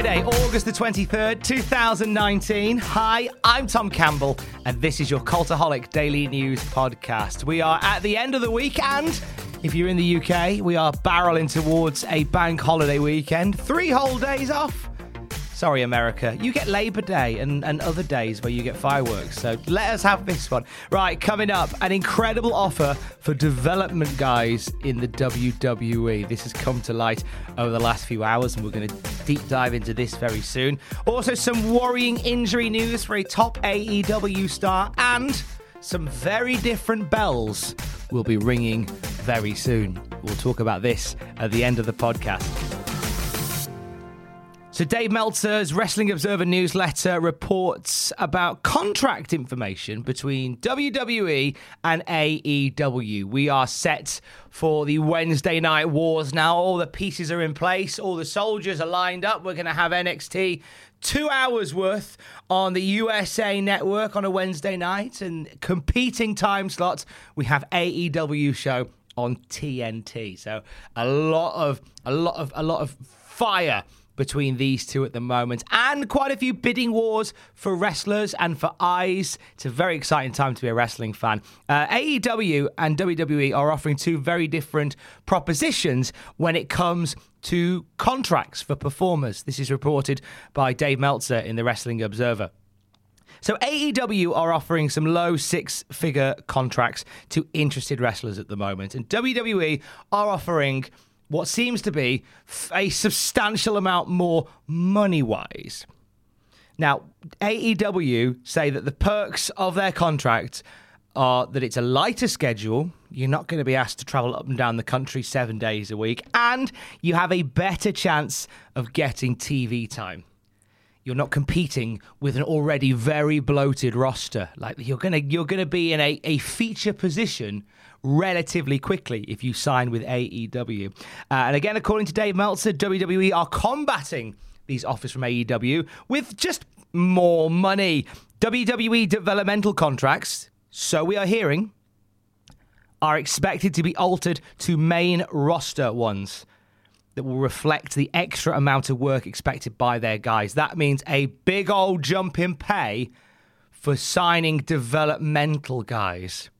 Friday, August the 23rd, 2019. Hi, I'm Tom Campbell, and this is your Cultaholic Daily News Podcast. We are at the end of the week, and if you're in the UK, we are barreling towards a bank holiday weekend. Three whole days off. Sorry, America. You get Labor Day and, and other days where you get fireworks. So let us have this one. Right, coming up, an incredible offer for development guys in the WWE. This has come to light over the last few hours, and we're going to deep dive into this very soon. Also, some worrying injury news for a top AEW star and some very different bells will be ringing very soon. We'll talk about this at the end of the podcast. So, Dave Meltzer's Wrestling Observer newsletter reports about contract information between WWE and AEW. We are set for the Wednesday night wars now. All the pieces are in place, all the soldiers are lined up. We're going to have NXT two hours worth on the USA network on a Wednesday night and competing time slots. We have AEW show on TNT. So, a lot of, a lot of, a lot of fire between these two at the moment, and quite a few bidding wars for wrestlers and for eyes. It's a very exciting time to be a wrestling fan. Uh, AEW and WWE are offering two very different propositions when it comes to contracts for performers. This is reported by Dave Meltzer in the Wrestling Observer. So AEW are offering some low six-figure contracts to interested wrestlers at the moment, and WWE are offering what seems to be a substantial amount more money wise. Now, AEW say that the perks of their contract are that it's a lighter schedule, you're not going to be asked to travel up and down the country seven days a week, and you have a better chance of getting TV time. You're not competing with an already very bloated roster. Like you're gonna you're gonna be in a, a feature position relatively quickly if you sign with AEW. Uh, and again, according to Dave Meltzer, WWE are combating these offers from AEW with just more money. WWE developmental contracts, so we are hearing, are expected to be altered to main roster ones that will reflect the extra amount of work expected by their guys. That means a big old jump in pay for signing developmental guys.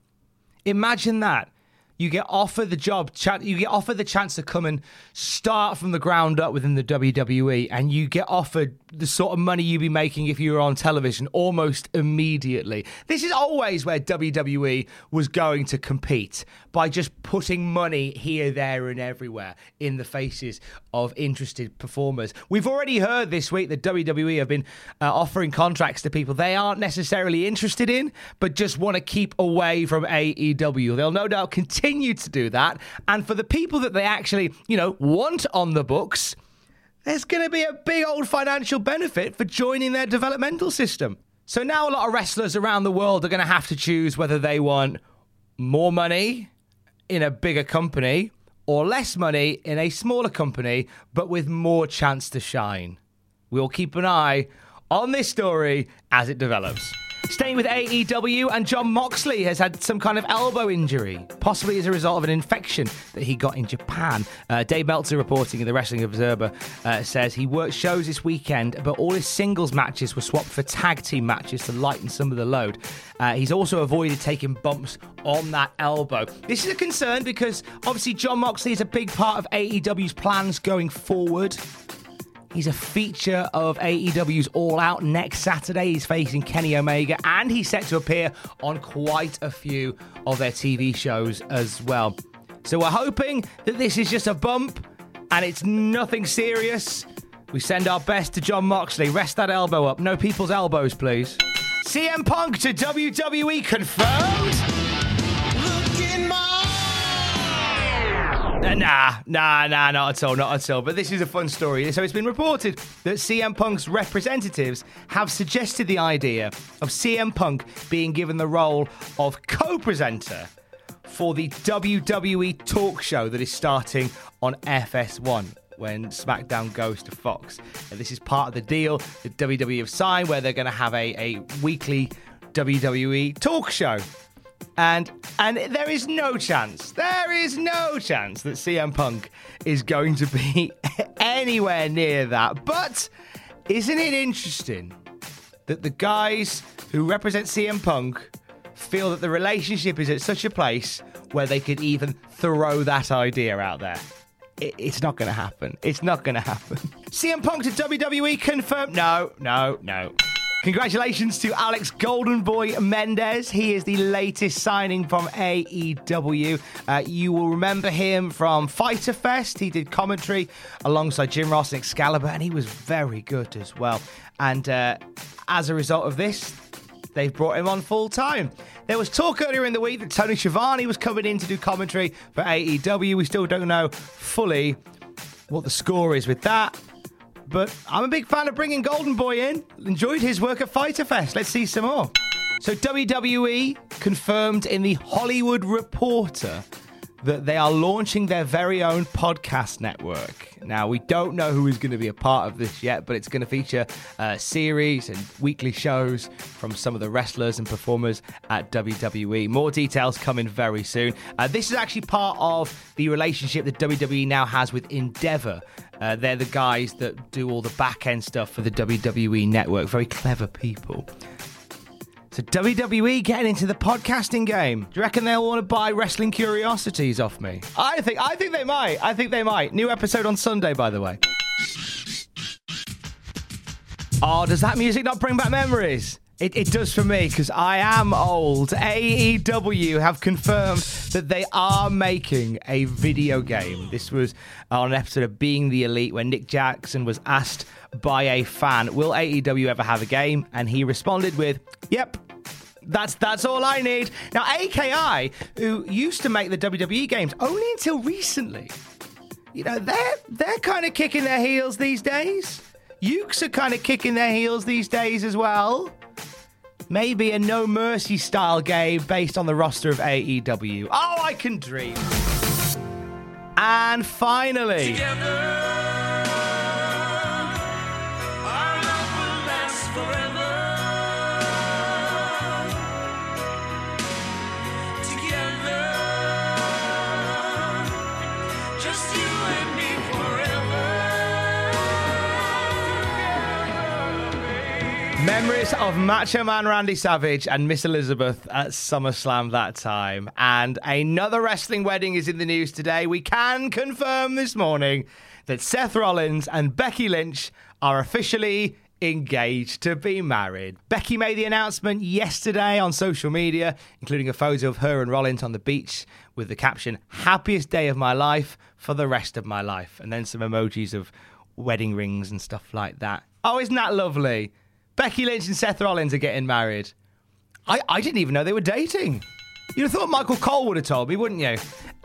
Imagine that. You get offered the job, you get offered the chance to come and start from the ground up within the WWE, and you get offered the sort of money you'd be making if you were on television almost immediately. This is always where WWE was going to compete by just putting money here, there, and everywhere in the faces of interested performers. We've already heard this week that WWE have been uh, offering contracts to people they aren't necessarily interested in, but just want to keep away from AEW. They'll no doubt continue to do that. And for the people that they actually, you know, want on the books, there's going to be a big old financial benefit for joining their developmental system. So now a lot of wrestlers around the world are going to have to choose whether they want more money in a bigger company or less money in a smaller company, but with more chance to shine. We'll keep an eye on this story as it develops. Staying with AEW, and Jon Moxley has had some kind of elbow injury, possibly as a result of an infection that he got in Japan. Uh, Dave Meltzer, reporting in the Wrestling Observer, uh, says he worked shows this weekend, but all his singles matches were swapped for tag team matches to lighten some of the load. Uh, he's also avoided taking bumps on that elbow. This is a concern because obviously Jon Moxley is a big part of AEW's plans going forward. He's a feature of AEW's All Out next Saturday. He's facing Kenny Omega, and he's set to appear on quite a few of their TV shows as well. So we're hoping that this is just a bump and it's nothing serious. We send our best to Jon Moxley. Rest that elbow up. No people's elbows, please. CM Punk to WWE confirmed. Uh, nah, nah, nah, not at all, not at all. But this is a fun story. So it's been reported that CM Punk's representatives have suggested the idea of CM Punk being given the role of co presenter for the WWE talk show that is starting on FS1 when SmackDown goes to Fox. And this is part of the deal that WWE have signed where they're going to have a, a weekly WWE talk show. And and there is no chance, there is no chance that CM Punk is going to be anywhere near that. But isn't it interesting that the guys who represent CM Punk feel that the relationship is at such a place where they could even throw that idea out there? it's not going to happen. It's not going to happen. CM Punk to WWE confirmed. No, no, no. Congratulations to Alex Golden Boy Marvez. He is the latest signing from AEW. Uh, you will remember him from Fyter Fest. He did commentary alongside Jim Ross and Excalibur, and he was very good as well. And uh, as a result of this, they've brought him on full time. There was talk earlier in the week that Tony Schiavone was coming in to do commentary for AEW. We still don't know fully what the score is with that. But I'm a big fan of bringing Golden Boy in. Enjoyed his work at Fyter Fest. Let's see some more. So WWE confirmed in the Hollywood Reporter that they are launching their very own podcast network. Now, we don't know who is going to be a part of this yet, but it's going to feature uh, series and weekly shows from some of the wrestlers and performers at WWE. More details coming very soon. Uh, this is actually part of the relationship that WWE now has with Endeavor. Uh, they're the guys that do all the back end stuff for the WWE network. Very clever people. So WWE getting into the podcasting game. Do you reckon they'll want to buy wrestling curiosities off me? I think I think they might. I think they might. New episode on Sunday, by the way. Oh, does that music not bring back memories? It, it does for me because I am old. AEW have confirmed that they are making a video game. This was on an episode of Being the Elite where Nick Jackson was asked by a fan, "Will AEW ever have a game?" And he responded with, "Yep." That's that's all I need. Now, AKI, who used to make the WWE games only until recently, you know, they're they're kind of kicking their heels these days. Yuke's are kind of kicking their heels these days as well. Maybe a No Mercy style game based on the roster of AEW. Oh, I can dream. And finally. Together. Memories of Macho Man Randy Savage and Miss Elizabeth at SummerSlam that time. And another wrestling wedding is in the news today. We can confirm this morning that Seth Rollins and Becky Lynch are officially engaged to be married. Becky made the announcement yesterday on social media, including a photo of her and Rollins on the beach with the caption, Happiest day of my life for the rest of my life. And then some emojis of wedding rings and stuff like that. Oh, isn't that lovely? Becky Lynch and Seth Rollins are getting married. I, I didn't even know they were dating. You'd have thought Michael Cole would have told me, wouldn't you?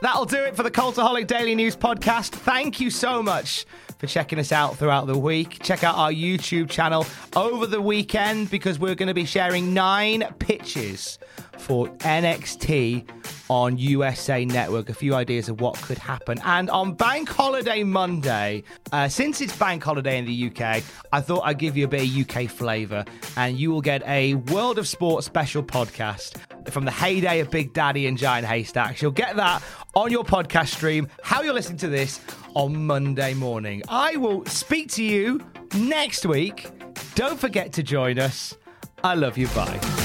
That'll do it for the Cultaholic Daily News podcast. Thank you so much for checking us out throughout the week. Check out our YouTube channel over the weekend because we're going to be sharing nine pitches for NXT on USA Network. A few ideas of what could happen. And on Bank Holiday Monday, uh, since it's Bank Holiday in the UK, I thought I'd give you a bit of UK flavour and you will get a World of Sport special podcast from the heyday of Big Daddy and Giant Haystacks. You'll get that on your podcast stream, how you're listening to this on Monday morning. I will speak to you next week. Don't forget to join us. I love you. Bye.